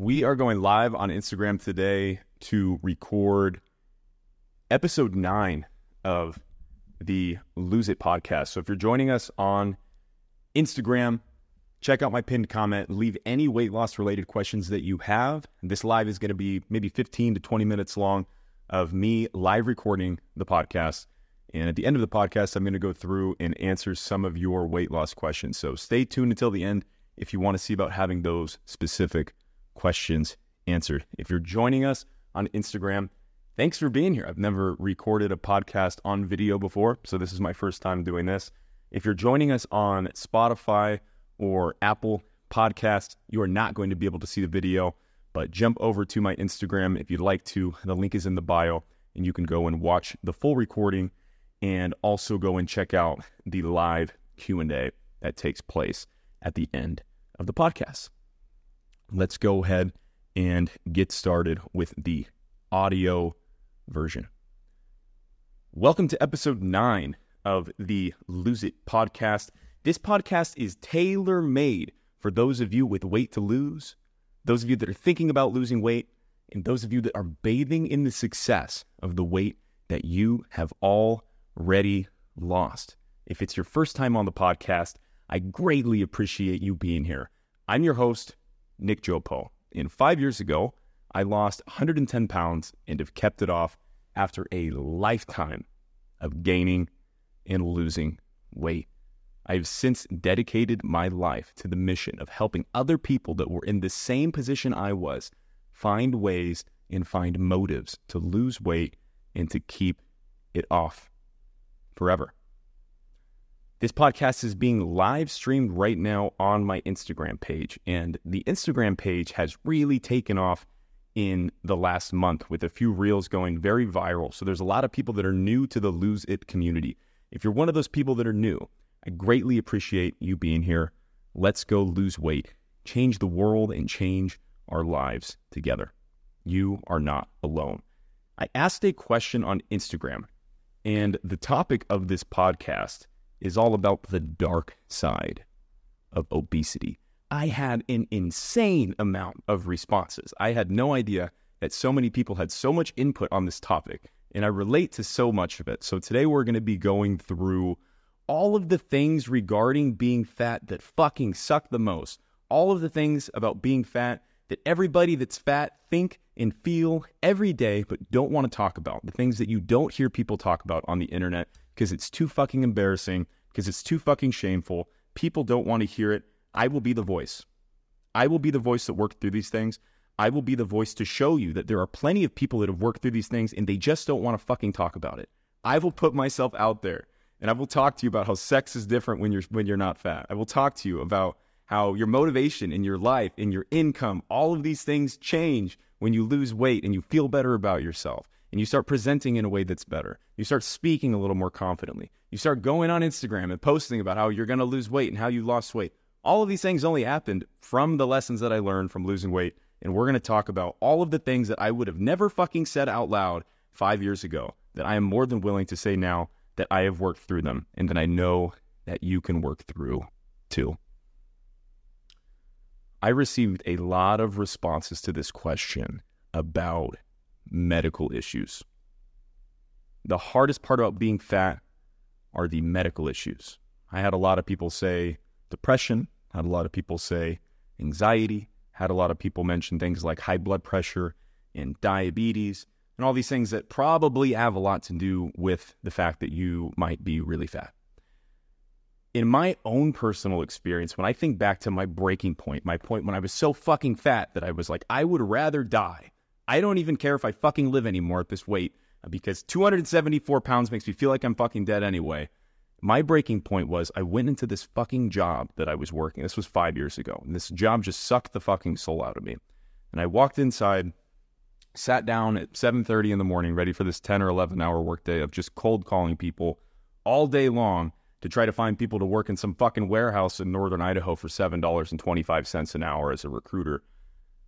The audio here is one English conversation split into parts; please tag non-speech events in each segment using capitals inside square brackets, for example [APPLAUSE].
We are going live on Instagram today to record episode nine of the Lose It podcast. So if you're joining us on Instagram, check out my pinned comment, leave any weight loss related questions that you have. This live is going to be maybe 15 to 20 minutes long of me live recording the podcast. And at the end of the podcast, I'm going to go through and answer some of your weight loss questions. So stay tuned until the end if you want to see about having those specific questions answered. If you're joining us on Instagram, thanks for being here. I've never recorded a podcast on video before, so this is my first time doing this. If you're joining us on Spotify or Apple Podcast, you are not going to be able to see the video, but jump over to my Instagram if you'd like to. The link is in the bio, and you can go and watch the full recording and also go and check out the live Q&A that takes place at the end of the podcast. Let's go ahead and get started with the audio version. Welcome to episode 9 of the Lose It podcast. This podcast is tailor made for those of you with weight to lose, those of you that are thinking about losing weight, and those of you that are bathing in the success of the weight that you have already lost. If it's your first time on the podcast, I greatly appreciate you being here. I'm your host, Nick Geoppo. And five years ago, I lost 110 pounds and have kept it off after a lifetime of gaining and losing weight. I have since dedicated my life to the mission of helping other people that were in the same position I was find ways and find motives to lose weight and to keep it off forever. This podcast is being live streamed right now on my Instagram page, and the Instagram page has really taken off in the last month with a few reels going very viral. So there's a lot of people that are new to the Lose It community. If you're one of those people that are new, I greatly appreciate you being here. Let's go lose weight, change the world, and change our lives together. You are not alone. I asked a question on Instagram, and the topic of this podcast is all about the dark side of obesity. I had an insane amount of responses. I had no idea that so many people had so much input on this topic, and I relate to so much of it. So today we're going to be going through all of the things regarding being fat that fucking suck the most. All of the things about being fat that everybody that's fat think and feel every day but don't want to talk about. The things that you don't hear people talk about on the internet because it's too fucking embarrassing, because it's too fucking shameful. People don't want to hear it. I will be the voice. I will be the voice that worked through these things. I will be the voice to show you that there are plenty of people that have worked through these things and they just don't want to fucking talk about it. I will put myself out there and I will talk to you about how sex is different when you're when you're not fat. I will talk to you about how your motivation in your life, in your income, all of these things change when you lose weight and you feel better about yourself and you start presenting in a way that's better. You start speaking a little more confidently. You start going on Instagram and posting about how you're going to lose weight and how you lost weight. All of these things only happened from the lessons that I learned from losing weight. And we're going to talk about all of the things that I would have never fucking said out loud five years ago that I am more than willing to say now that I have worked through them and that I know that you can work through too. I received a lot of responses to this question about medical issues. The hardest part about being fat are the medical issues. I had a lot of people say depression, had a lot of people say anxiety, had a lot of people mention things like high blood pressure and diabetes and all these things that probably have a lot to do with the fact that you might be really fat. In my own personal experience, when I think back to my breaking point, my point when I was so fucking fat that I was like, I would rather die I don't even care if I fucking live anymore at this weight uh, because 274 pounds makes me feel like I'm fucking dead anyway. My breaking point was I went into this fucking job that I was working. This was five years ago. And this job just sucked the fucking soul out of me. And I walked inside, sat down at 7:30 in the morning, ready for this 10 or 11 hour workday of just cold calling people all day long to try to find people to work in some fucking warehouse in northern Idaho for $7.25 an hour as a recruiter.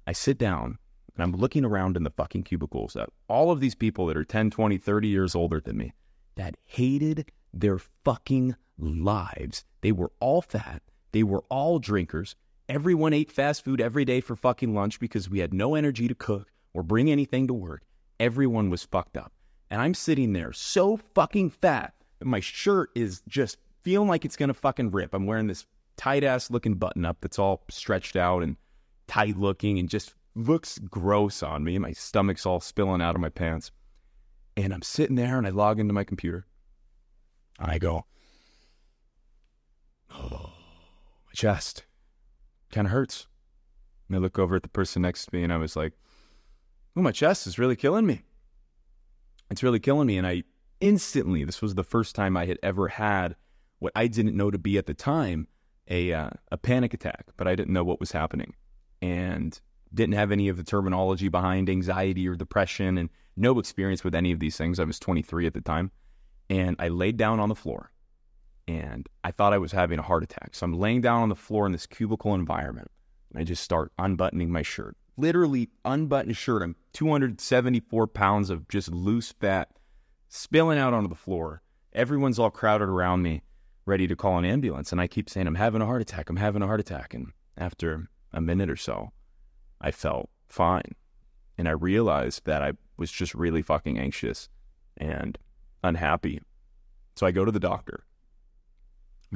I sit down and I'm looking around in the fucking cubicles at all of these people that are 10, 20, 30 years older than me that hated their fucking lives. They were all fat. They were all drinkers. Everyone ate fast food every day for fucking lunch because we had no energy to cook or bring anything to work. Everyone was fucked up. And I'm sitting there so fucking fat my shirt is just feeling like it's gonna fucking rip. I'm wearing this tight ass looking button up that's all stretched out and tight looking and just looks gross on me. My stomach's all spilling out of my pants. And I'm sitting there and I log into my computer. And I go, oh, my chest kind of hurts. And I look over at the person next to me and I was like, oh, my chest is really killing me. It's really killing me. And I instantly, this was the first time I had ever had what I didn't know to be at the time a, uh, a panic attack, but I didn't know what was happening. And didn't have any of the terminology behind anxiety or depression and no experience with any of these things. I was 23 at the time. And I laid down on the floor and I thought I was having a heart attack. So I'm laying down on the floor in this cubicle environment. And I just start unbuttoning my shirt. Literally unbuttoned shirt. I'm 274 pounds of just loose fat spilling out onto the floor. Everyone's all crowded around me, ready to call an ambulance. And I keep saying, I'm having a heart attack. I'm having a heart attack. And after a minute or so, I felt fine. And I realized that I was just really fucking anxious and unhappy. So I go to the doctor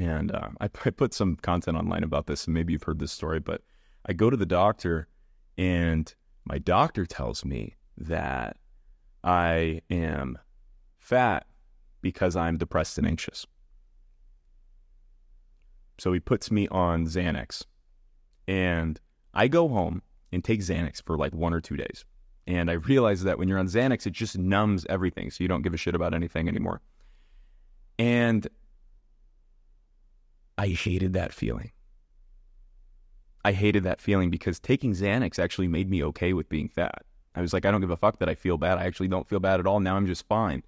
and uh, I, I put some content online about this, and maybe you've heard this story, but I go to the doctor, and my doctor tells me that I am fat because I'm depressed and anxious. So he puts me on Xanax, and I go home and take Xanax for like one or two days. And I realize that when you're on Xanax, it just numbs everything. So you don't give a shit about anything anymore. And I hated that feeling. I hated that feeling because taking Xanax actually made me okay with being fat. I was like, I don't give a fuck that I feel bad. I actually don't feel bad at all. Now I'm just fine.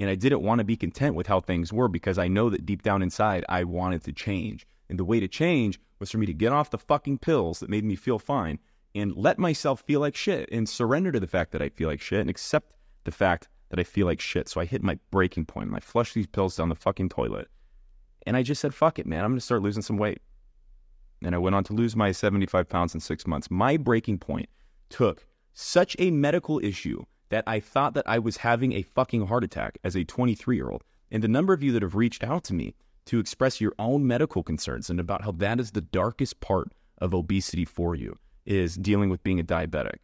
And I didn't want to be content with how things were because I know that deep down inside, I wanted to change. And the way to change was for me to get off the fucking pills that made me feel fine and let myself feel like shit and surrender to the fact that I feel like shit and accept the fact that I feel like shit. So I hit my breaking point and I flushed these pills down the fucking toilet. And I just said, fuck it, man. I'm going to start losing some weight. And I went on to lose my 75 pounds in six months. My breaking point took such a medical issue that I thought that I was having a fucking heart attack as a 23 year old. And the number of you that have reached out to me to express your own medical concerns and about how that is the darkest part of obesity for you is dealing with being a diabetic,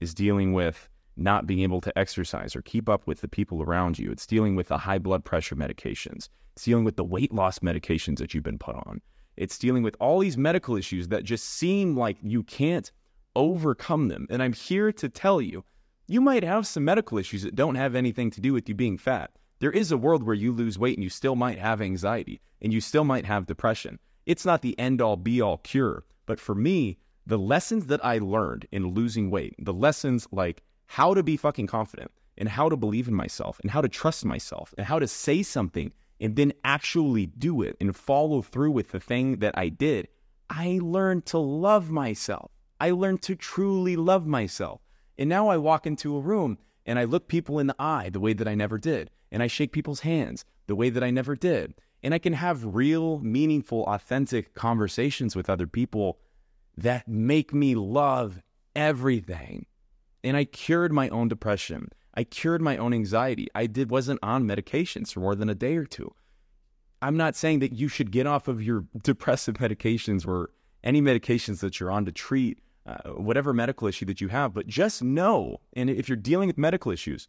is dealing with not being able to exercise or keep up with the people around you. It's dealing with the high blood pressure medications. It's dealing with the weight loss medications that you've been put on. It's dealing with all these medical issues that just seem like you can't overcome them. And I'm here to tell you, you might have some medical issues that don't have anything to do with you being fat. There is a world where you lose weight and you still might have anxiety and you still might have depression. It's not the end all be all cure. But for me, the lessons that I learned in losing weight, the lessons like how to be fucking confident and how to believe in myself and how to trust myself and how to say something and then actually do it and follow through with the thing that I did, I learned to love myself. I learned to truly love myself. And now I walk into a room and I look people in the eye the way that I never did. And I shake people's hands the way that I never did. And I can have real, meaningful, authentic conversations with other people that make me love everything and I cured my own depression. I cured my own anxiety. I did wasn't on medications for more than a day or two. I'm not saying that you should get off of your [LAUGHS] depressive medications or any medications that you're on to treat uh, whatever medical issue that you have, but just know, and if you're dealing with medical issues,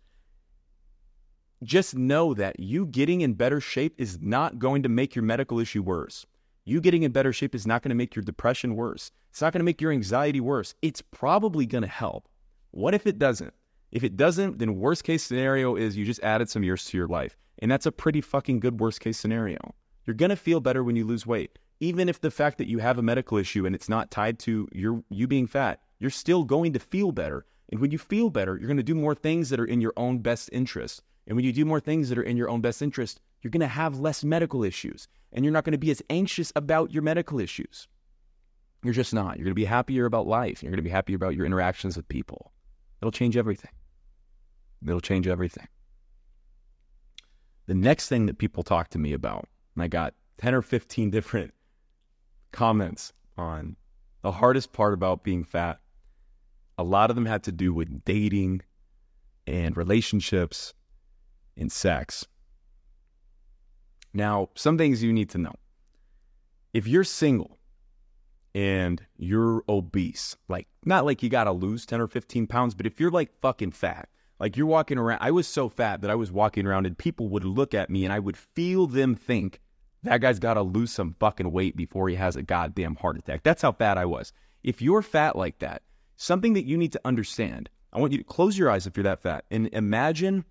just know that you getting in better shape is not going to make your medical issue worse. You getting in better shape is not going to make your depression worse. It's not going to make your anxiety worse. It's probably going to help. What if it doesn't? If it doesn't, then worst case scenario is you just added some years to your life. And that's a pretty fucking good worst case scenario. You're going to feel better when you lose weight. Even if the fact that you have a medical issue and it's not tied to your you being fat, you're still going to feel better. And when you feel better, you're going to do more things that are in your own best interest. And when you do more things that are in your own best interest, you're going to have less medical issues and you're not going to be as anxious about your medical issues. You're just not. You're going to be happier about life. You're going to be happier about your interactions with people. It'll change everything. It'll change everything. The next thing that people talk to me about, and I got 10 or 15 different comments on The hardest part about being fat, a lot of them had to do with dating and relationships and sex. Now, some things you need to know. If you're single and you're obese, like not like you got to lose 10 or 15 pounds, but if you're like fucking fat, like you're walking around, I was so fat that I was walking around and people would look at me and I would feel them think that guy's got to lose some fucking weight before he has a goddamn heart attack. That's how fat I was. If you're fat like that, something that you need to understand, I want you to close your eyes if you're that fat and imagine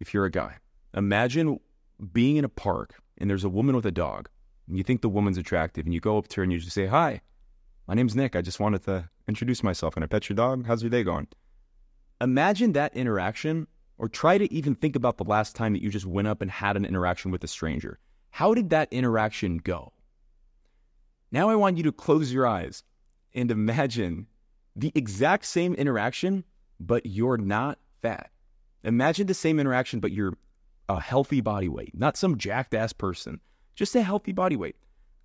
if you're a guy, imagine being in a park and there's a woman with a dog and you think the woman's attractive and you go up to her and you just say, Hi, my name's Nick. I just wanted to introduce myself. Can I pet your dog? How's your day going? Imagine that interaction or try to even think about the last time that you just went up and had an interaction with a stranger. How did that interaction go? Now I want you to close your eyes and imagine the exact same interaction, but you're not fat. Imagine the same interaction, but you're a healthy body weight, not some jacked ass person, just a healthy body weight.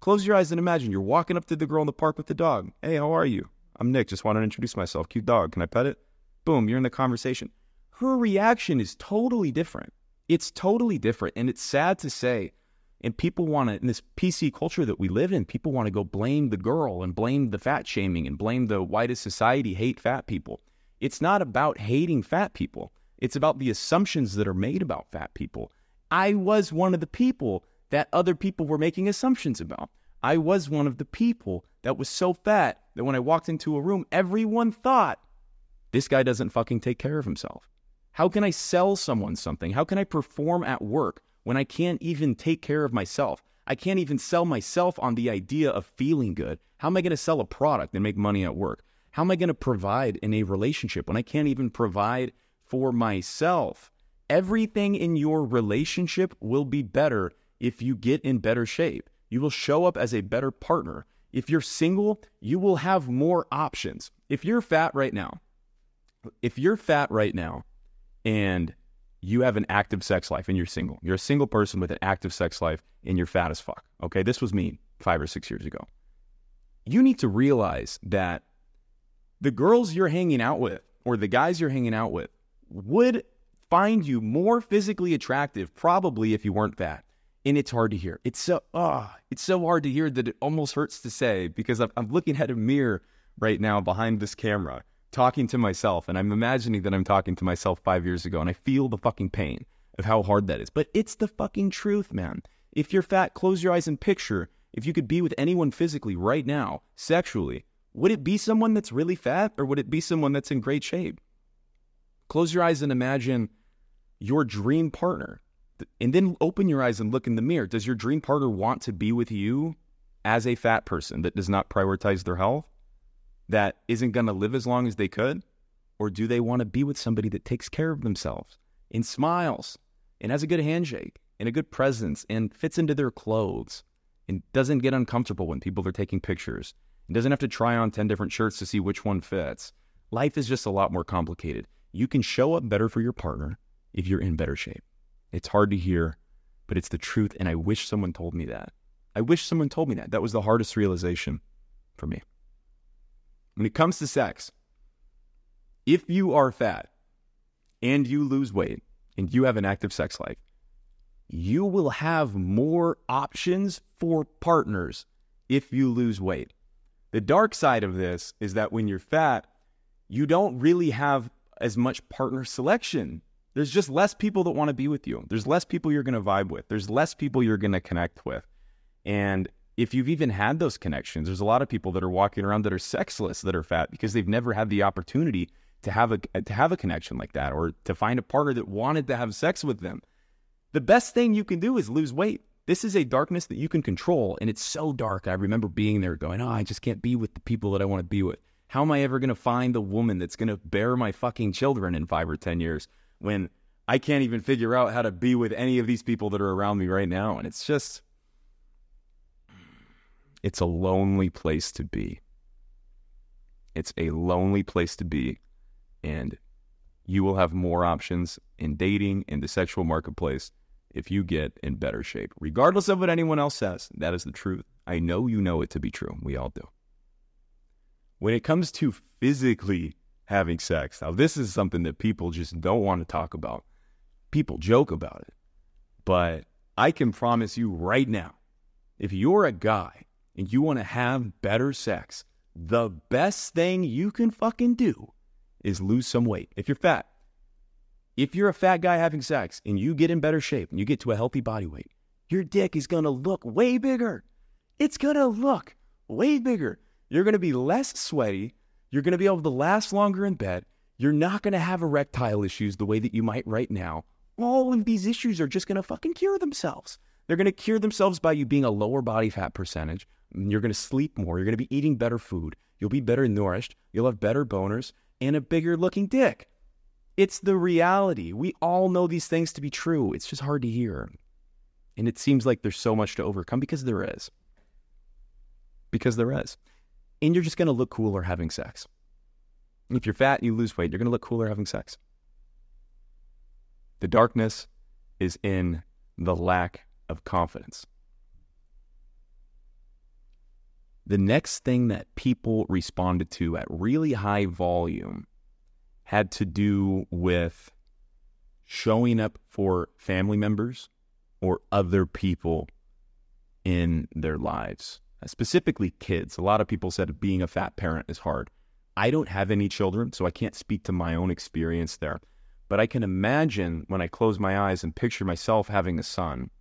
Close your eyes and imagine you're walking up to the girl in the park with the dog. Hey, how are you? I'm Nick. Just want to introduce myself. Cute dog. Can I pet it? Boom, you're in the conversation. Her reaction is totally different. It's totally different. And it's sad to say and people want to, in this PC culture that we live in, people want to go blame the girl and blame the fat shaming and blame the whitest society hate fat people. It's not about hating fat people. It's about the assumptions that are made about fat people. I was one of the people that other people were making assumptions about. I was one of the people that was so fat that when I walked into a room, everyone thought, this guy doesn't fucking take care of himself. How can I sell someone something? How can I perform at work? When I can't even take care of myself? I can't even sell myself on the idea of feeling good. How am I going to sell a product and make money at work? How am I going to provide in a relationship when I can't even provide for myself? Everything in your relationship will be better if you get in better shape. You will show up as a better partner. If you're single, you will have more options. If you're fat right now, if you're fat right now and you have an active sex life and you're single. You're a single person with an active sex life and you're fat as fuck. Okay, this was me five or six years ago. You need to realize that the girls you're hanging out with or the guys you're hanging out with would find you more physically attractive probably if you weren't fat. And it's hard to hear. It's so ah, oh, it's so hard to hear that it almost hurts to say because I'm, I'm looking at a mirror right now behind this camera talking to myself and I'm imagining that I'm talking to myself five years ago and I feel the fucking pain of how hard that is. But it's the fucking truth, man. If you're fat, close your eyes and picture if you could be with anyone physically right now, sexually, would it be someone that's really fat or would it be someone that's in great shape? Close your eyes and imagine your dream partner. And then open your eyes and look in the mirror. Does your dream partner want to be with you as a fat person that does not prioritize their health? That isn't going to live as long as they could? Or do they want to be with somebody that takes care of themselves and smiles and has a good handshake and a good presence and fits into their clothes and doesn't get uncomfortable when people are taking pictures and doesn't have to try on 10 different shirts to see which one fits? Life is just a lot more complicated. You can show up better for your partner if you're in better shape. It's hard to hear, but it's the truth. And I wish someone told me that. I wish someone told me that. That was the hardest realization for me. When it comes to sex, if you are fat and you lose weight and you have an active sex life, you will have more options for partners if you lose weight. The dark side of this is that when you're fat, you don't really have as much partner selection. There's just less people that want to be with you. There's less people you're going to vibe with. There's less people you're going to connect with. And if you've even had those connections, there's a lot of people that are walking around that are sexless that are fat because they've never had the opportunity to have a to have a connection like that or to find a partner that wanted to have sex with them. The best thing you can do is lose weight. This is a darkness that you can control and it's so dark. I remember being there going, "Oh, I just can't be with the people that I want to be with. How am I ever going to find the woman that's going to bear my fucking children in 5 or 10 years when I can't even figure out how to be with any of these people that are around me right now?" And it's just it's a lonely place to be. It's a lonely place to be. And you will have more options in dating, in the sexual marketplace, if you get in better shape. Regardless of what anyone else says, that is the truth. I know you know it to be true. We all do. When it comes to physically having sex, now this is something that people just don't want to talk about. People joke about it. But I can promise you right now, if you're a guy and you want to have better sex, the best thing you can fucking do is lose some weight. If you're fat, if you're a fat guy having sex and you get in better shape and you get to a healthy body weight, your dick is going to look way bigger. It's going to look way bigger. You're going to be less sweaty. You're going to be able to last longer in bed. You're not going to have erectile issues the way that you might right now. All of these issues are just going to fucking cure themselves. They're going to cure themselves by you being a lower body fat percentage. You're going to sleep more. You're going to be eating better food. You'll be better nourished. You'll have better boners and a bigger looking dick. It's the reality. We all know these things to be true. It's just hard to hear. And it seems like there's so much to overcome because there is. Because there is. And you're just going to look cooler having sex. If you're fat and you lose weight, you're going to look cooler having sex. The darkness is in the lack of confidence. The next thing that people responded to at really high volume had to do with showing up for family members or other people in their lives, specifically kids. A lot of people said being a fat parent is hard. I don't have any children, so I can't speak to my own experience there. But I can imagine when I close my eyes and picture myself having a son,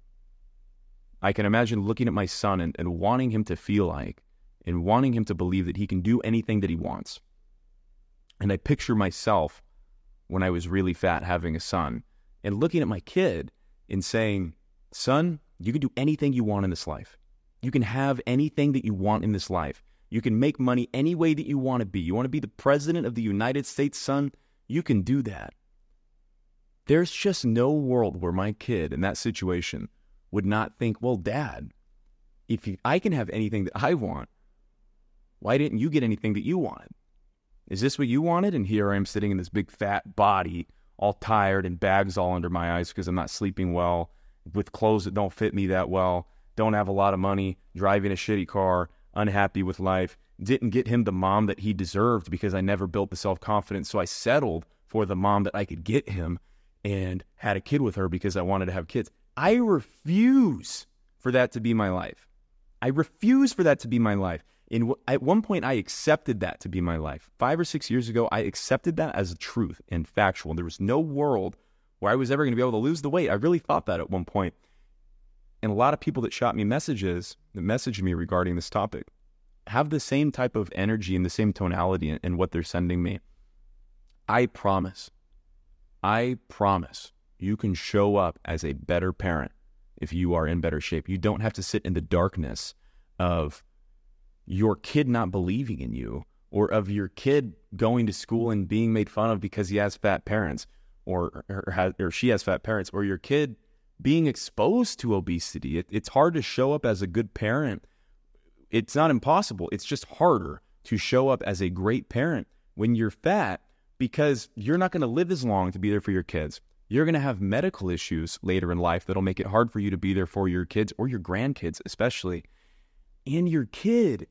I can imagine looking at my son and, and wanting him to feel like and wanting him to believe that he can do anything that he wants. And I picture myself when I was really fat having a son and looking at my kid and saying, Son, you can do anything you want in this life. You can have anything that you want in this life. You can make money any way that you want to be. You want to be the president of the United States, son? You can do that. There's just no world where my kid in that situation would not think, well, dad, if you, I can have anything that I want, why didn't you get anything that you wanted? Is this what you wanted? And here I am sitting in this big fat body, all tired and bags all under my eyes because I'm not sleeping well, with clothes that don't fit me that well, don't have a lot of money, driving a shitty car, unhappy with life, didn't get him the mom that he deserved because I never built the self confidence. So I settled for the mom that I could get him and had a kid with her because I wanted to have kids. I refuse for that to be my life. I refuse for that to be my life. In at one point, I accepted that to be my life. Five or six years ago, I accepted that as a truth and factual. There was no world where I was ever going to be able to lose the weight. I really thought that at one point. And a lot of people that shot me messages, that messaged me regarding this topic, have the same type of energy and the same tonality in, in what they're sending me. I promise I promise you can show up as a better parent if you are in better shape. You don't have to sit in the darkness of your kid not believing in you or of your kid going to school and being made fun of because he has fat parents or or, or she has fat parents or your kid being exposed to obesity. It, it's hard to show up as a good parent. It's not impossible. It's just harder to show up as a great parent when you're fat because you're not going to live as long to be there for your kids. You're going to have medical issues later in life that'll make it hard for you to be there for your kids or your grandkids, especially. And your kid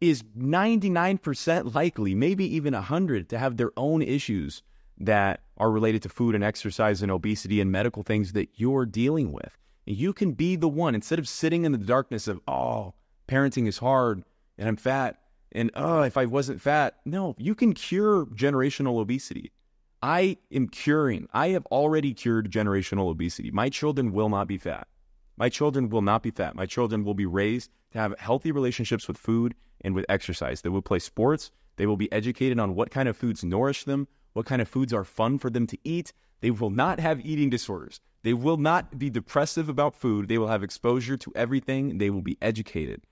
is 99% likely, maybe even 100, to have their own issues that are related to food and exercise and obesity and medical things that you're dealing with. You can be the one instead of sitting in the darkness of, oh, parenting is hard and I'm fat and oh, if I wasn't fat. No, you can cure generational obesity. I am curing. I have already cured generational obesity. My children will not be fat. My children will not be fat. My children will be raised to have healthy relationships with food and with exercise. They will play sports. They will be educated on what kind of foods nourish them, what kind of foods are fun for them to eat. They will not have eating disorders. They will not be depressive about food. They will have exposure to everything. They will be educated.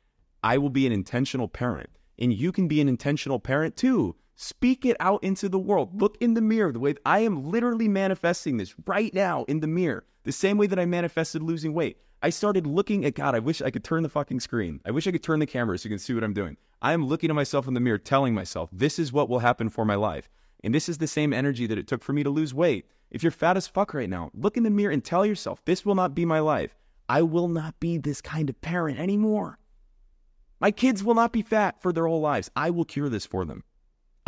I will be an intentional parent. And you can be an intentional parent too. Speak it out into the world. Look in the mirror the way I am literally manifesting this right now in the mirror, the same way that I manifested losing weight. I started looking at God. I wish I could turn the fucking screen. I wish I could turn the camera so you can see what I'm doing. I am looking at myself in the mirror, telling myself, this is what will happen for my life. And this is the same energy that it took for me to lose weight. If you're fat as fuck right now, look in the mirror and tell yourself, this will not be my life. I will not be this kind of parent anymore. My kids will not be fat for their whole lives. I will cure this for them.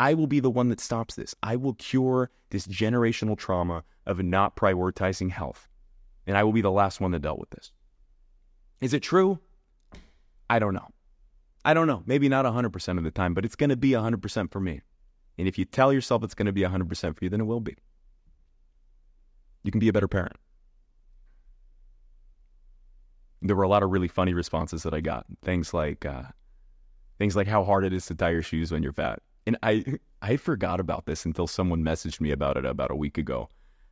I will be the one that stops this. I will cure this generational trauma of not prioritizing health. And I will be the last one that dealt with this. Is it true? I don't know. I don't know. Maybe not 100% of the time, but it's going to be 100% for me. And if you tell yourself it's going to be 100% for you, then it will be. You can be a better parent. There were a lot of really funny responses that I got. Things like, uh, things like how hard it is to tie your shoes when you're fat. And I, [LAUGHS] I forgot about this until someone messaged me about it about a week ago.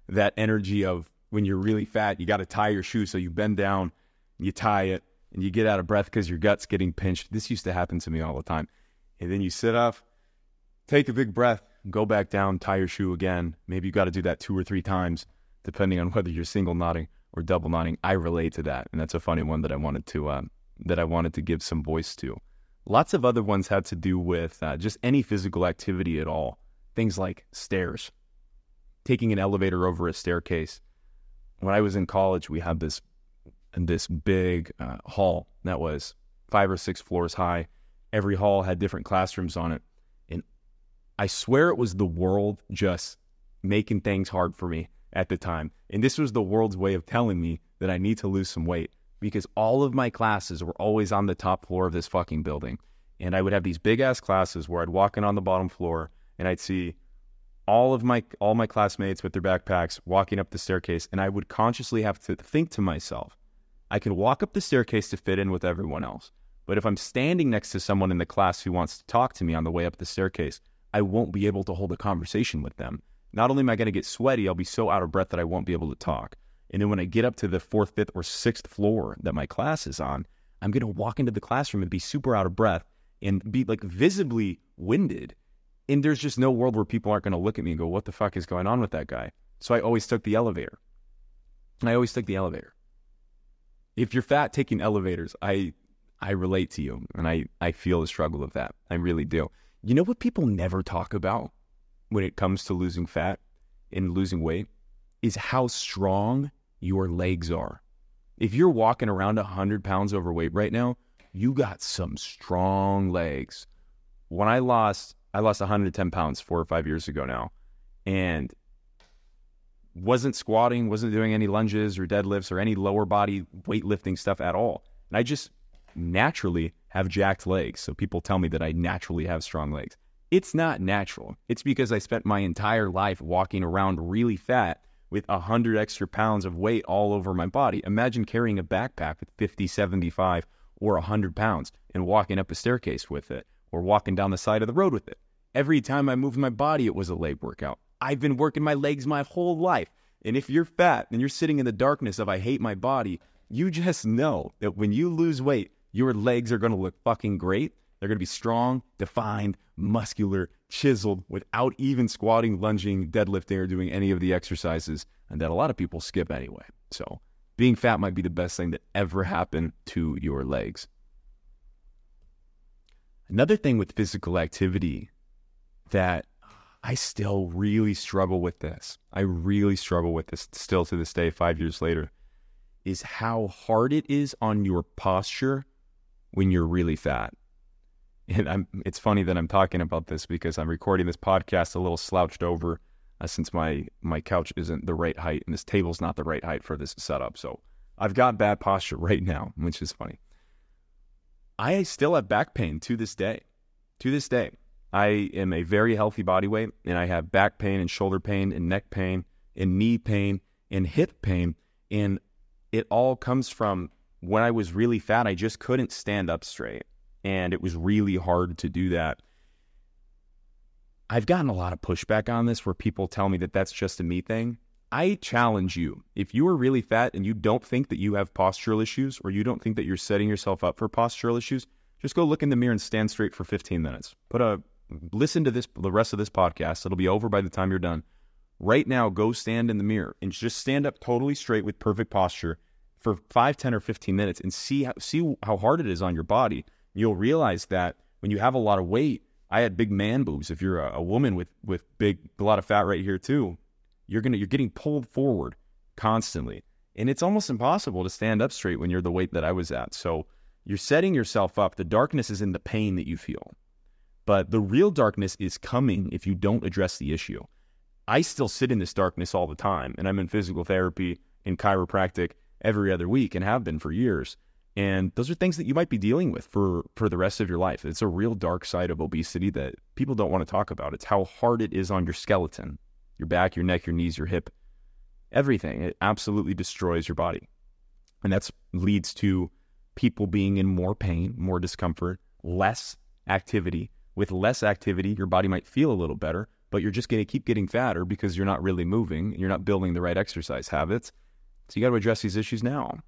That energy of when you're really fat, you got to tie your shoe. So you bend down, you tie it, and you get out of breath because your gut's getting pinched. This used to happen to me all the time. And then you sit up, take a big breath, go back down, tie your shoe again. Maybe you got to do that two or three times, depending on [LAUGHS] whether you're single knotting or double knotting. I relate to that, and that's a funny one that I wanted to um, that I wanted to give some voice to. Lots of other ones had to do with uh, just any physical activity at all. Things like stairs, taking an elevator over a staircase. When I was in college, we had this this big uh, hall that was five or six floors high. Every hall had different classrooms on it, and I swear it was the world just making things hard for me at the time. And this was the world's way of telling me that I need to lose some weight because all of my classes were always on the top floor of this fucking building. And I would have these big ass classes where I'd walk in on the bottom floor and I'd see all of my all my classmates with their backpacks walking up the staircase and I would consciously have to think to myself, I can walk up the staircase to fit in with everyone else. But if I'm standing next to someone in the class who wants to talk to me on the way up the staircase, I won't be able to hold a conversation with them. Not only am I going to get sweaty, I'll be so out of breath that I won't be able to talk. And then when I get up to the fourth, fifth, or sixth floor that my class is on, I'm going to walk into the classroom and be super out of breath and be like visibly winded. And there's just no world where people aren't going to look at me and go, what the fuck is going on with that guy? So I always took the elevator. I always took the elevator. If you're fat taking elevators, I I relate to you and I, I feel the struggle of that. I really do. You know what people never talk about when it comes to losing fat and losing weight is how strong your legs are. If you're walking around 100 pounds overweight right now, you got some strong legs. When I lost, I lost 110 pounds four or five years ago now, and wasn't squatting, wasn't doing any lunges or deadlifts or any lower body weightlifting stuff at all. And I just naturally have jacked legs. So people tell me that I naturally have strong legs. It's not natural. It's because I spent my entire life walking around really fat with 100 extra pounds of weight all over my body. Imagine carrying a backpack with 50, 75, or 100 pounds and walking up a staircase with it or walking down the side of the road with it. Every time I moved my body, it was a leg workout. I've been working my legs my whole life. And if you're fat and you're sitting in the darkness of I hate my body, you just know that when you lose weight, your legs are going to look fucking great. They're going to be strong, defined, muscular, chiseled without even squatting, lunging, deadlifting, or doing any of the exercises and that a lot of people skip anyway. So being fat might be the best thing that ever happened to your legs. Another thing with physical activity that I still really struggle with this. I really struggle with this still to this day, five years later, is how hard it is on your posture when you're really fat. And I'm, it's funny that I'm talking about this because I'm recording this podcast a little slouched over uh, since my, my couch isn't the right height and this table's not the right height for this setup. So I've got bad posture [LAUGHS] right now, which is funny. I still have back pain to this day. To this day, I am a very healthy body weight and I have back pain and shoulder pain and neck pain and knee pain and hip pain. And it all comes from when I was really fat, I just couldn't stand up straight and it was really hard to do that. I've gotten a lot of pushback on this where people tell me that that's just a me thing. I challenge you. If you are really fat and you don't think that you have postural issues or you don't think that you're setting yourself up for postural issues, just go look in the mirror and stand straight for 15 minutes. Put a listen to this the rest of this podcast. It'll be over by the time you're done. Right now, go stand in the mirror and just stand up totally straight with perfect posture for 5, 10 or 15 minutes and see how, see how hard it is on your body you'll realize that when you have a lot of weight, I had big man boobs. If you're a, a woman with with big a lot of fat right here too, you're gonna you're getting pulled forward constantly, and it's almost impossible to stand up straight when you're the weight that I was at. So you're setting yourself up. The darkness is in the pain that you feel, But the real darkness is coming if you don't address the issue. I still sit in this darkness all the time, and I'm in physical therapy in chiropractic every other week and have been for years. And those are things that you might be dealing with for, for the rest of your life. It's a real dark side of obesity that people don't want to talk about. It's how hard it is on your skeleton, your back, your neck, your knees, your hip, everything. It absolutely destroys your body. And that leads to people being in more pain, more discomfort, less activity. With less activity, your body might feel a little better, but you're just going to keep getting fatter because you're not really moving. And you're not building the right exercise habits. So you got to address these issues now.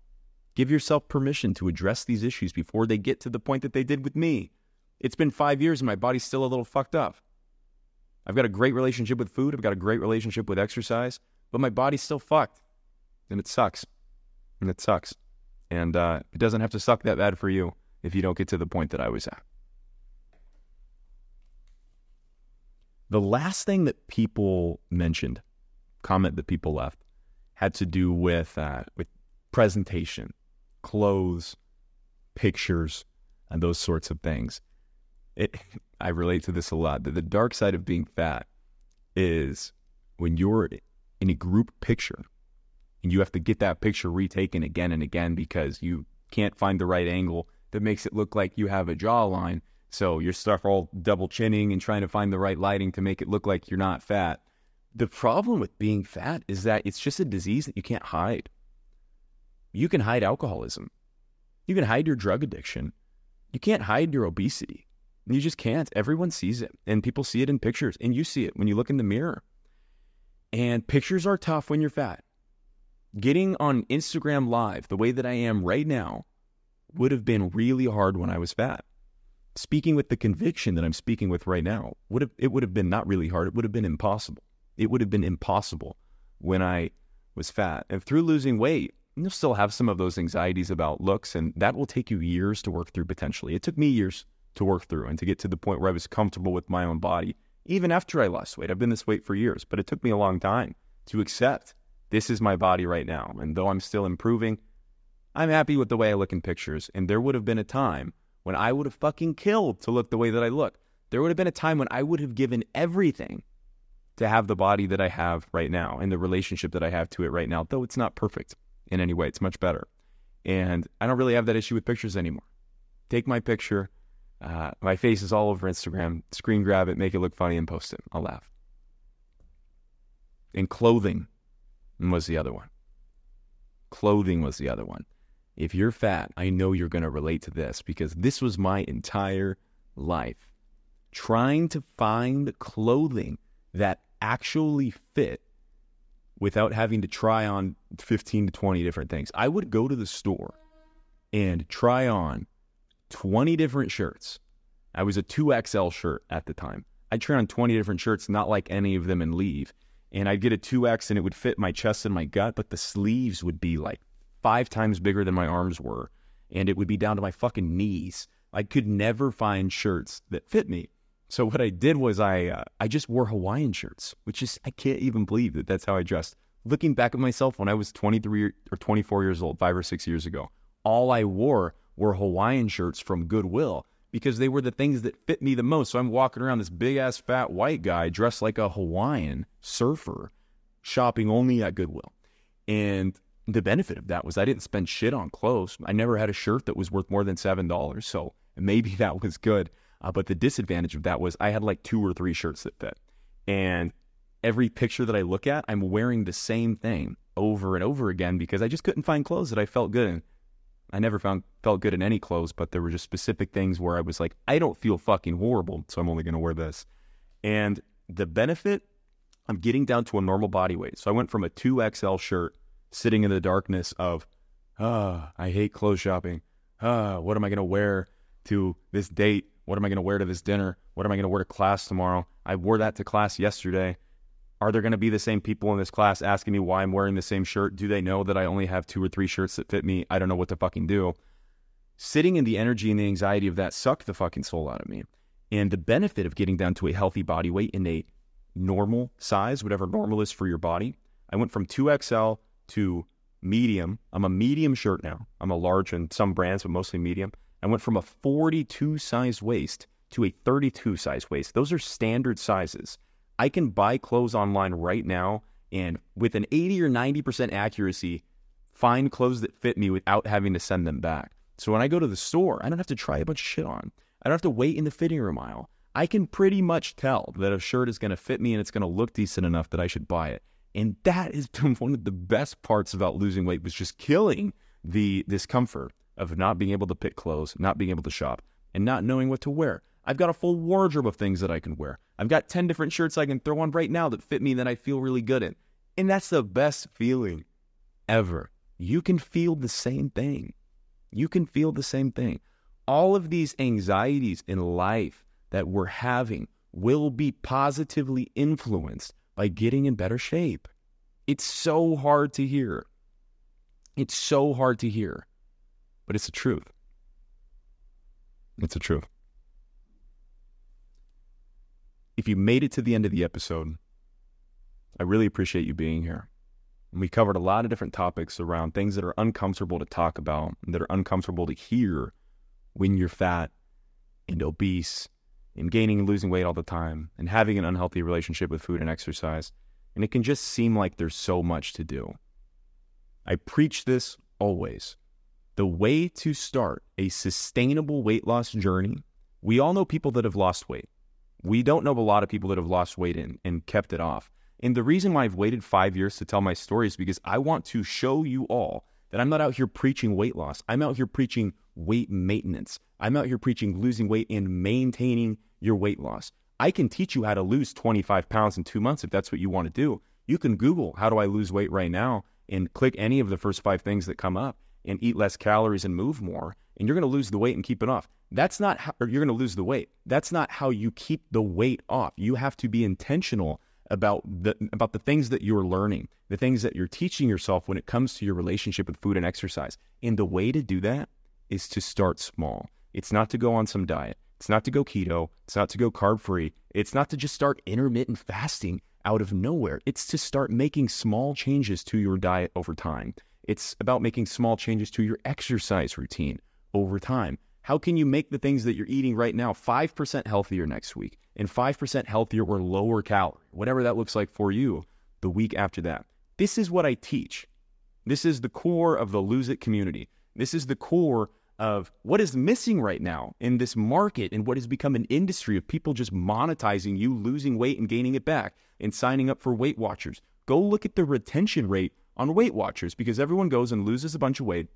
Give yourself permission to address these issues before they get to the point that they did with me. It's been five years and my body's still a little fucked up. I've got a great relationship with food. I've got a great relationship with exercise, but my body's still fucked. And it sucks. And it sucks. And uh, it doesn't have to suck that bad for you if you don't get to the point that I was at. The last thing that people mentioned, comment that people left, had to do with uh, with presentation, clothes, pictures, and those sorts of things. It, [LAUGHS] I relate to this a lot. That the dark side of being fat is when you're in a group picture and you have to get that picture retaken again and again because you can't find the right angle that makes it look like you have a jawline so you're stuck all double chinning and trying to find the right lighting to make it look like you're not fat. The problem with being fat is that it's just a disease that you can't hide. You can hide alcoholism. You can hide your drug addiction. You can't hide your obesity. You just can't. Everyone sees it, and people see it in pictures, and you see it when you look in the mirror. And pictures are tough when you're fat. Getting on Instagram Live the way that I am right now would have been really hard when I was fat speaking with the conviction that I'm speaking with right now would have it would have been not really hard. It would have been impossible. It would have been impossible when I was fat. And through losing weight, you'll still have some of those anxieties about looks, and that will take you years to work through potentially. It took me years to work through and to get to the point where I was comfortable with my own body, even after I lost weight. I've been this weight for years, but it took me a long time to accept this is my body right now. And though I'm still improving, I'm happy with the way I look in pictures. And there would have been a time when I would have fucking killed to look the way that I look. There would have been a time when I would have given everything to have the body that I have right now and the relationship that I have to it right now, though it's not perfect in any way. It's much better. And I don't really have that issue with pictures anymore. Take my picture, uh, my face is all over Instagram, screen grab it, make it look funny, and post it. I'll laugh. And clothing was the other one. Clothing was the other one. If you're fat, I know you're going to relate to this because this was my entire life. Trying to find clothing that actually fit without having to try on 15 to 20 different things. I would go to the store and try on 20 different shirts. I was a 2XL shirt at the time. I'd try on 20 different shirts, not like any of them, and leave. And I'd get a 2X and it would fit my chest and my gut, but the sleeves would be like five times bigger than my arms were, and it would be down to my fucking knees. I could never find shirts that fit me. So what I did was I uh, I just wore Hawaiian shirts, which is I can't even believe that that's how I dressed. Looking back at myself when I was 23 or 24 years old, 5 or 6 years ago, all I wore were Hawaiian shirts from Goodwill because they were the things that fit me the most. So I'm walking around this big ass fat white guy dressed like a Hawaiian surfer shopping only at Goodwill. And the benefit of that was I didn't spend shit on clothes. I never had a shirt that was worth more than seven dollars, so maybe [LAUGHS] that was good. Uh, but the disadvantage of that was I had like two or three shirts that fit, and every picture that I look at, I'm wearing the same thing over and over again because I just couldn't find clothes that I felt good in. I never found felt good in any clothes, but there were just specific things where I was like, I don't feel fucking horrible, so I'm only going to wear this. And the benefit, I'm getting down to a normal body weight. So I went from a 2XL shirt sitting in the darkness of, ah, I hate clothes shopping. Ah, what am I going to wear to this date? What am I going to wear to this dinner? What am I going to wear to class tomorrow? I wore that to class yesterday. Are there going to be the same people in this class asking me why I'm wearing the same shirt? Do they know that I only have two or three shirts that fit me? I don't know what to fucking do. Sitting in the energy and the anxiety of that sucked the fucking soul out of me. And the benefit of getting down to a healthy body weight in a normal size, whatever normal is for your body, I went from 2XL to medium. I'm a medium shirt now. I'm a large in some brands, but mostly medium. I went from a 42 size waist to a 32 size waist. Those are standard sizes. I can buy clothes online right now and with an 80 or 90% accuracy, find clothes that fit me without having to send them back. So when I go to the store, I don't have to try a bunch of shit on. I don't have to wait in the fitting room aisle. I can pretty much tell that a shirt is going to fit me and it's going to look decent enough that I should buy it. And that is [LAUGHS] one of the best parts about losing weight was just killing the discomfort of not being able to pick clothes, not being able to shop, and not knowing what to wear. I've got a full wardrobe of things that I can wear. I've got 10 different shirts I can throw on right now that fit me that I feel really good in. And that's the best feeling ever. You can feel the same thing. You can feel the same thing. All of these anxieties in life that we're having will be positively influenced by getting in better shape. It's so hard to hear. It's so hard to hear, but it's the truth. It's the truth. If you made it to the end of the episode, I really appreciate you being here. And we covered a lot of different topics around things that are uncomfortable to talk about, that are uncomfortable to hear when you're fat and obese and gaining and losing weight all the time and having an unhealthy relationship with food and exercise. And it can just seem like there's so much to do. I preach this always. The way to start a sustainable weight loss journey, we all know people that have lost weight. We don't know a lot of people that have lost weight and, and kept it off. And the reason why I've waited five years to tell my story is because I want to show you all that I'm not out here preaching weight loss. I'm out here preaching weight maintenance. I'm out here preaching losing weight and maintaining your weight loss. I can teach you how to lose 25 pounds in two months if that's what you want to do. You can Google, how do I lose weight right now? And click any of the first five things that come up and eat less calories and move more. And you're going to lose the weight and keep it off. That's not how you're going to lose the weight. That's not how you keep the weight off. You have to be intentional about the about the things that you're learning, the things that you're teaching yourself when it comes to your relationship with food and exercise. And the way to do that is to start small. It's not to go on some diet. It's not to go keto. It's not to go carb free. It's not to just start intermittent fasting out of nowhere. It's to start making small changes to your diet over time. It's about making small changes to your exercise routine over time. How can you make the things that you're eating right now 5% healthier next week and 5% healthier or lower calorie, whatever that looks like for you the week after that? This is what I teach. This is the core of the Lose It community. This is the core of what is missing right now in this market and what has become an industry of people just monetizing you losing weight and gaining it back and signing up for Weight Watchers. Go look at the retention rate on Weight Watchers because everyone goes and loses a bunch of weight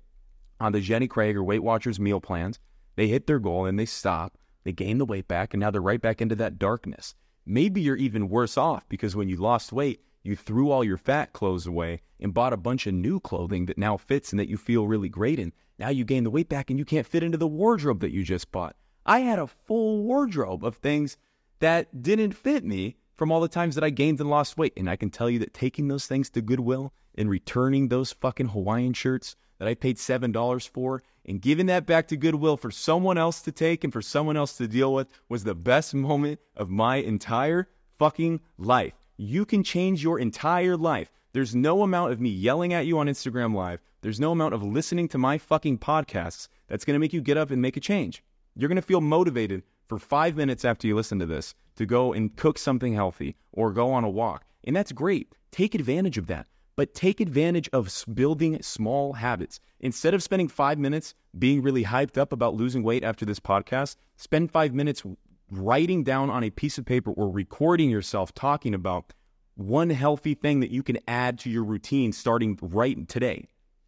on the Jenny Craig or Weight Watchers meal plans they hit their goal and they stop. They gain the weight back, and now they're right back into that darkness. Maybe you're even worse off because when you lost weight, you threw all your fat clothes away and bought a bunch of new clothing that now fits and that you feel really great in. Now you gain the weight back and you can't fit into the wardrobe that you just bought. I had a full wardrobe of things that didn't fit me from all the times that I gained and lost weight. And I can tell you that taking those things to Goodwill and returning those fucking Hawaiian shirts that I paid $7 for and giving that back to Goodwill for someone else to take and for someone else to deal with was the best moment of my entire fucking life. You can change your entire life. There's no amount of me yelling at you on Instagram Live. There's no amount of listening to my fucking podcasts that's going to make you get up and make a change. You're going to feel motivated for five minutes after you listen to this to go and cook something healthy or go on a walk. And that's great. Take advantage of that but take advantage of building small habits. Instead of spending five minutes being really hyped up about losing weight after this podcast, spend five minutes writing down on a piece of paper or recording yourself talking about one healthy thing that you can add to your routine starting right today.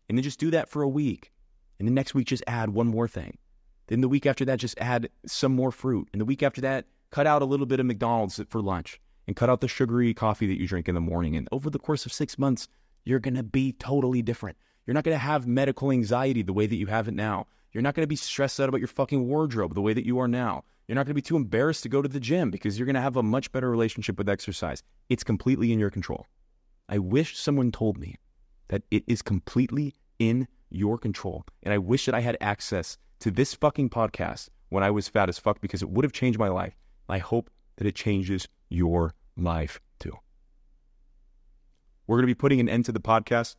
And then just do that for a week. And the next week, just add one more thing. Then the week after that, just add some more fruit. And the week after that, cut out a little bit of McDonald's for lunch and cut out the sugary coffee that you drink in the morning. And over the course of six months, you're going to be totally different. You're not going to have medical anxiety the way that you have it now. You're not going to be stressed out about your fucking wardrobe the way that you are now. You're not going to be too embarrassed to go to the gym because you're going to have a much better relationship with exercise. It's completely in your control. I wish someone told me that it is completely in your control. And I wish that I had access to this fucking podcast when I was fat as fuck because it would have changed my life. I hope that it changes your life too. We're going to be putting an end to the podcast.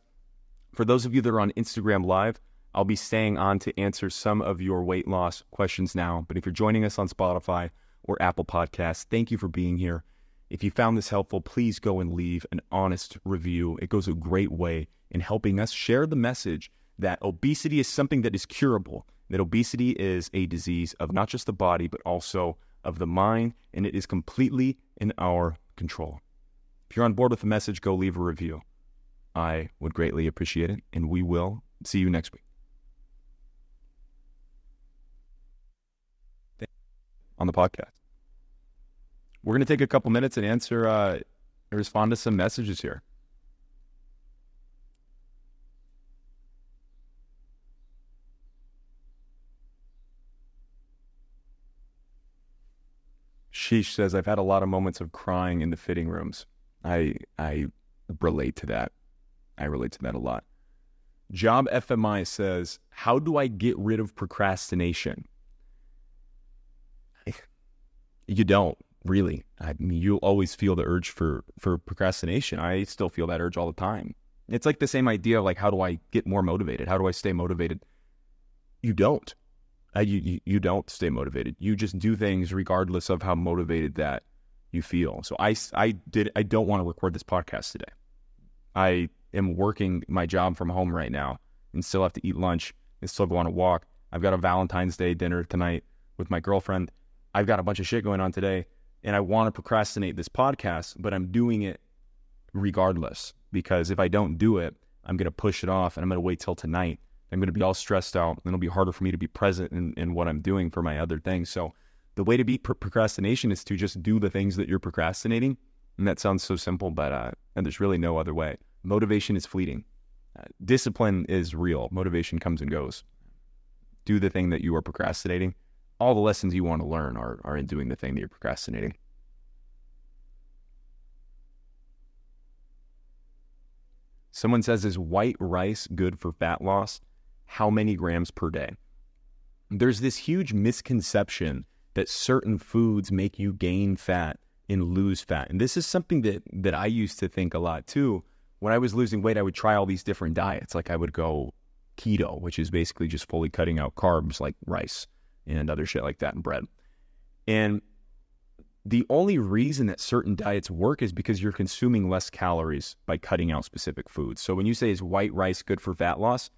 For those of you that are on Instagram Live, I'll be staying on to answer some of your weight loss questions now. But if you're joining us on Spotify or Apple Podcasts, thank you for being here. If you found this helpful, please go and leave an honest review. It goes a great way in helping us share the message that obesity is something that is curable, that obesity is a disease of not just the body, but also of the mind, and it is completely in our control. If you're on board with the message, go leave a review. I would greatly appreciate it, and we will see you next week. On the podcast. We're going to take a couple minutes and answer, uh, respond to some messages here. Sheesh says, I've had a lot of moments of crying in the fitting rooms. I I relate to that. I relate to that a lot. Job FMI says, How do I get rid of procrastination? [LAUGHS] You don't really. I mean, you'll always feel the urge for for procrastination. I still feel that urge all the time. It's like the same idea of like, how do I get more motivated? How do I stay motivated? You don't. Uh, you, you you don't stay motivated. You just do things regardless of how motivated that you feel. So I I did I don't want to record this podcast today. I am working my job from home right now and still have to eat lunch and still go on a walk. I've got a Valentine's Day dinner tonight with my girlfriend. I've got a bunch of shit going on today and I want to procrastinate this podcast, but I'm doing it regardless because if I don't do it, I'm going to push it off and I'm going to wait till tonight. I'm going to be all stressed out and it'll be harder for me to be present in, in what I'm doing for my other things. So the way to beat procrastination is to just do the things that you're procrastinating. And that sounds so simple, but uh, and there's really no other way. Motivation is fleeting. Uh, discipline is real. Motivation comes and goes. Do the thing that you are procrastinating all the lessons you want to learn are, are in doing the thing that you're procrastinating. Someone says, Is white rice good for fat loss? How many grams per day? There's this huge misconception that certain foods make you gain fat and lose fat. And this is something that, that I used to think a lot too. When I was losing weight, I would try all these different diets. Like I would go keto, which is basically just fully cutting out carbs like rice and other shit like that and bread. And the only reason that certain diets work is because you're consuming less calories by cutting out specific foods. So when you say is white rice good for fat loss,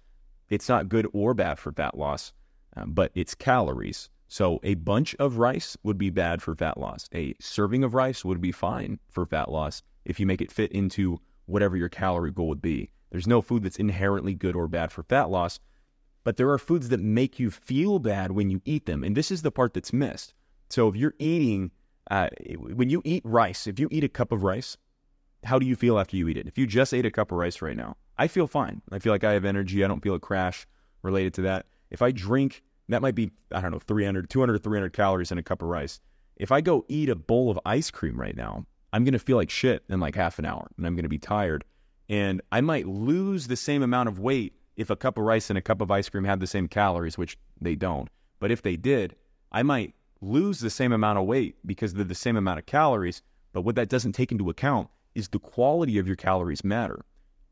it's not good or bad for fat loss, um, but it's calories. So a bunch of rice would be bad for fat loss. A serving of rice would be fine for fat loss if you make it fit into whatever your calorie goal would be. There's no food that's inherently good or bad for fat loss but there are foods that make you feel bad when you eat them. And this is the part that's missed. So if you're eating, uh, when you eat rice, if you eat a cup of rice, how do you feel after you eat it? If you just ate a cup of rice right now, I feel fine. I feel like I have energy. I don't feel a crash related to that. If I drink, that might be, I don't know, 300, 200, 300 calories in a cup of rice. If I go eat a bowl of ice cream right now, I'm going to feel like shit in like half an hour and I'm going to be tired. And I might lose the same amount of weight if a cup of rice and a cup of ice cream had the same calories, which they don't, but if they did, I might lose the same amount of weight because they're the same amount of calories. But what that doesn't take into account is the quality of your calories matter.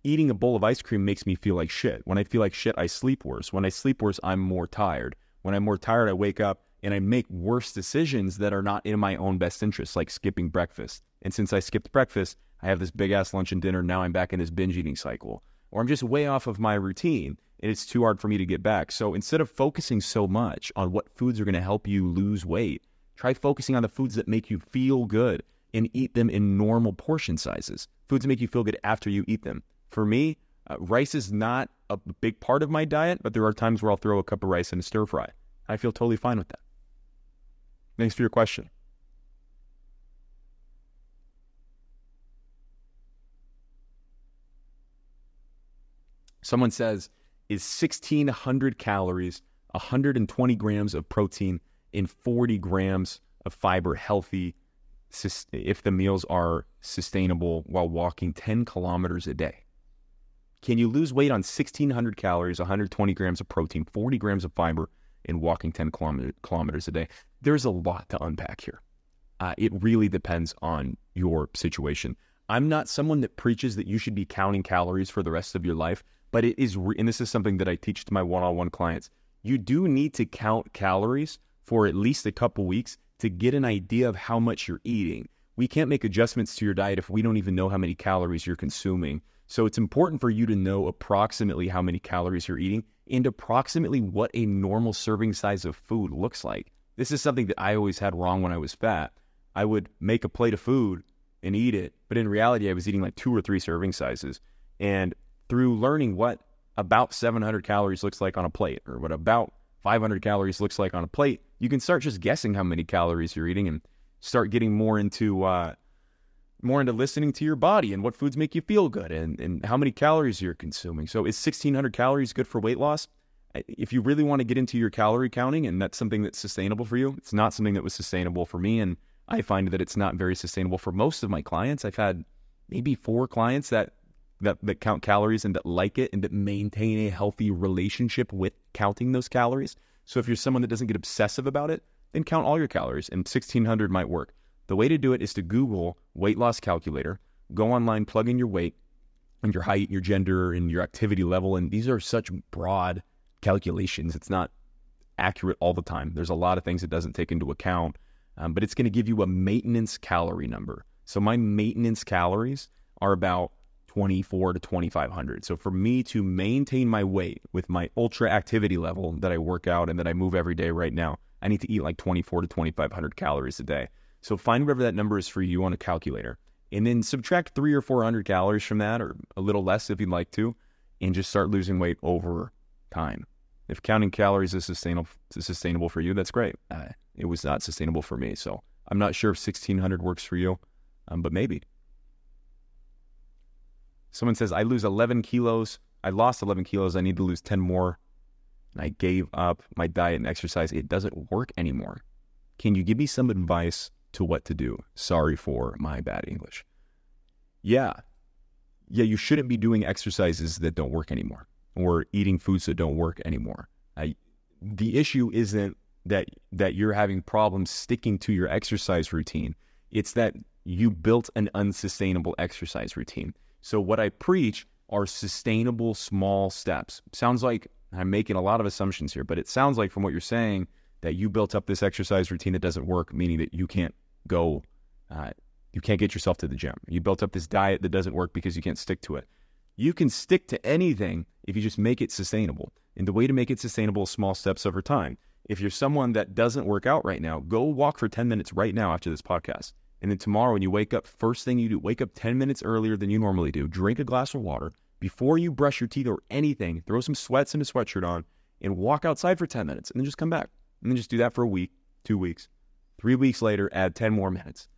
Eating a bowl of ice cream makes me feel like shit. When I feel like shit, I sleep worse. When I sleep worse, I'm more tired. When I'm more tired, I wake up and I make worse decisions that are not in my own best interest, like skipping breakfast. And since I skipped breakfast, I have this big ass lunch and dinner. Now I'm back in this binge eating cycle or I'm just way off of my routine and it's too hard for me to get back. So instead of focusing so much on what foods are going to help you lose weight, try focusing on the foods that make you feel good and eat them in normal portion sizes. Foods that make you feel good after you eat them. For me, uh, rice is not a big part of my diet, but there are times where I'll throw a cup of rice in a stir fry. I feel totally fine with that. Thanks for your question. Someone says, is 1600 calories, 120 grams of protein, and 40 grams of fiber healthy if the meals are sustainable while walking 10 kilometers a day? Can you lose weight on 1600 calories, 120 grams of protein, 40 grams of fiber, and walking 10 kilometers a day? There's a lot to unpack here. Uh, it really depends on your situation. I'm not someone that preaches that you should be counting calories for the rest of your life But it is, re- and this is something that I teach to my one on one clients. You do need to count calories for at least a couple weeks to get an idea of how much you're eating. We can't make adjustments to your diet if we don't even know how many calories you're consuming. So it's important for you to know approximately how many calories you're eating and approximately what a normal serving size of food looks like. This is something that I always had wrong when I was fat. I would make a plate of food and eat it, but in reality, I was eating like two or three serving sizes. And through learning what about 700 calories looks like on a plate or what about 500 calories looks like on a plate, you can start just guessing how many calories you're eating and start getting more into uh, more into listening to your body and what foods make you feel good and, and how many calories you're consuming. So is 1600 calories good for weight loss? If you really want to get into your calorie counting and that's something that's sustainable for you, it's not something that was sustainable for me. And I find that it's not very sustainable for most of my clients. I've had maybe four clients that that, that count calories and that like it and that maintain a healthy relationship with counting those calories. So if you're someone that doesn't get obsessive about it, then count all your calories and 1600 might work. The way to do it is to Google weight loss calculator, go online, plug in your weight and your height, your gender, and your activity level. And these are such broad calculations. It's not accurate all the time. There's a lot of things it doesn't take into account, um, but it's going to give you a maintenance calorie number. So my maintenance calories are about 24 to 2500. So for me to maintain my weight with my ultra activity level that I work out and that I move every day right now, I need to eat like 24 to 2500 calories a day. So find whatever that number is for you on a calculator and then subtract three or 400 calories from that or a little less if you'd like to, and just start losing weight over time. If counting calories is sustainable, is sustainable for you, that's great. Uh, it was not sustainable for me. So I'm not sure if 1600 works for you, um, but maybe. Someone says, I lose 11 kilos. I lost 11 kilos. I need to lose 10 more. And I gave up my diet and exercise. It doesn't work anymore. Can you give me some advice to what to do. Sorry for my bad English. Yeah. Yeah, you shouldn't be doing exercises that don't work anymore or eating foods that don't work anymore. I, the issue isn't that that you're having problems sticking to your exercise routine. It's that you built an unsustainable exercise routine. So what I preach are sustainable small steps. Sounds like I'm making a lot of assumptions here, but it sounds like from what you're saying that you built up this exercise routine that doesn't work, meaning that you can't go, uh, you can't get yourself to the gym. You built up this diet that doesn't work because you can't stick to it. You can stick to anything if you just make it sustainable. And the way to make it sustainable is small steps over time. If you're someone that doesn't work out right now, go walk for 10 minutes right now after this podcast. And then tomorrow, when you wake up, first thing you do, wake up 10 minutes earlier than you normally do. Drink a glass of water before you brush your teeth or anything. Throw some sweats and a sweatshirt on and walk outside for 10 minutes and then just come back. And then just do that for a week, two weeks, Three weeks later, add 10 more minutes.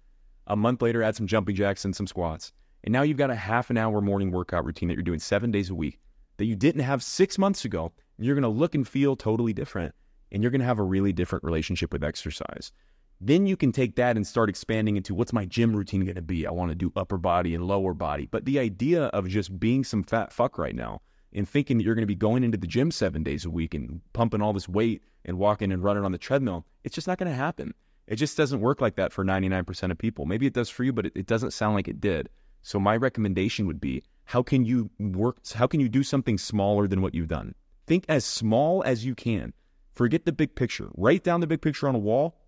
A month later, add some jumping jacks and some squats. And now you've got a half an hour morning workout routine that you're doing seven days a week that you didn't have six months ago. You're going to look and feel totally different. And you're going to have a really different relationship with exercise. Then you can take that and start expanding into what's my gym routine going to be? I want to do upper body and lower body. But the idea of just being some fat fuck right now and thinking that you're going to be going into the gym seven days a week and pumping all this weight and walking and running on the treadmill, it's just not going to happen. It just doesn't work like that for 99% of people. Maybe it does for you, but it, it doesn't sound like it did. So my recommendation would be how can you work how can you do something smaller than what you've done? Think as small as you can. Forget the big picture. Write down the big picture on a wall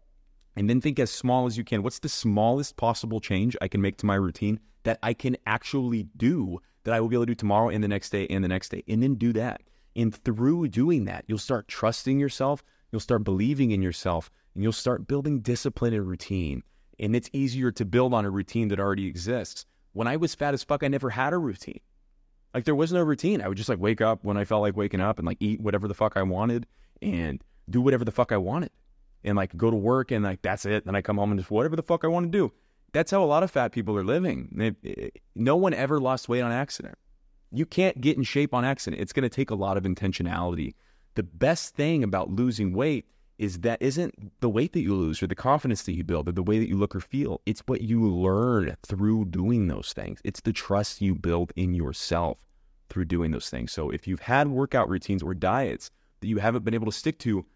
and then think as small as you can. What's the smallest possible change I can make to my routine that I can actually do that I will be able to do tomorrow and the next day and the next day? And then do that. And through doing that, you'll start trusting yourself, you'll start believing in yourself, and you'll start building discipline and routine. And it's easier to build on a routine that already exists. When I was fat as fuck, I never had a routine. Like there was no routine. I would just like wake up when I felt like waking up and like eat whatever the fuck I wanted and do whatever the fuck I wanted. And like go to work and like that's it. Then I come home and just whatever the fuck I want to do. That's how a lot of fat people are living. It, it, eh, no one ever lost weight on accident. You can't get in shape on accident. It's going to take a lot of intentionality. The best thing about losing weight is that isn't the weight that you lose or the confidence that you build or the way that you look or feel. It's what you learn through doing those things. It's the trust you build in yourself through doing those things. So if you've had workout routines or diets that you haven't been able to stick to,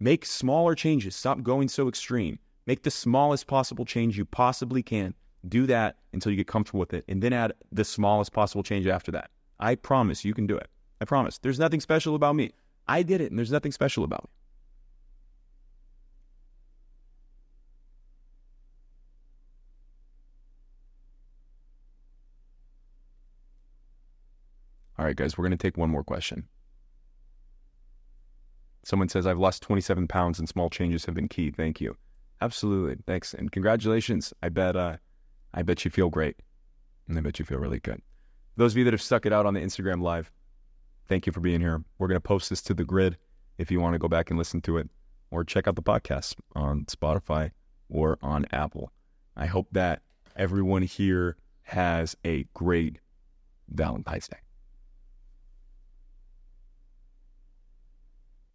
make smaller changes. Stop going so extreme. Make the smallest possible change you possibly can. Do that until you get comfortable with it and then add the smallest possible change after that. I promise you can do it. I promise. There's nothing special about me. I did it, and there's nothing special about me. All right, guys, we're going to take one more question. Someone says, I've lost 27 pounds and small changes have been key. Thank you. Absolutely. Thanks. And congratulations. I bet uh I bet you feel great. And I bet you feel really good. Those of you that have stuck it out on the Instagram live, thank you for being here. We're gonna post this to the grid if you want to go back and listen to it or check out the podcast on Spotify or on Apple. I hope that everyone here has a great Valentine's Day.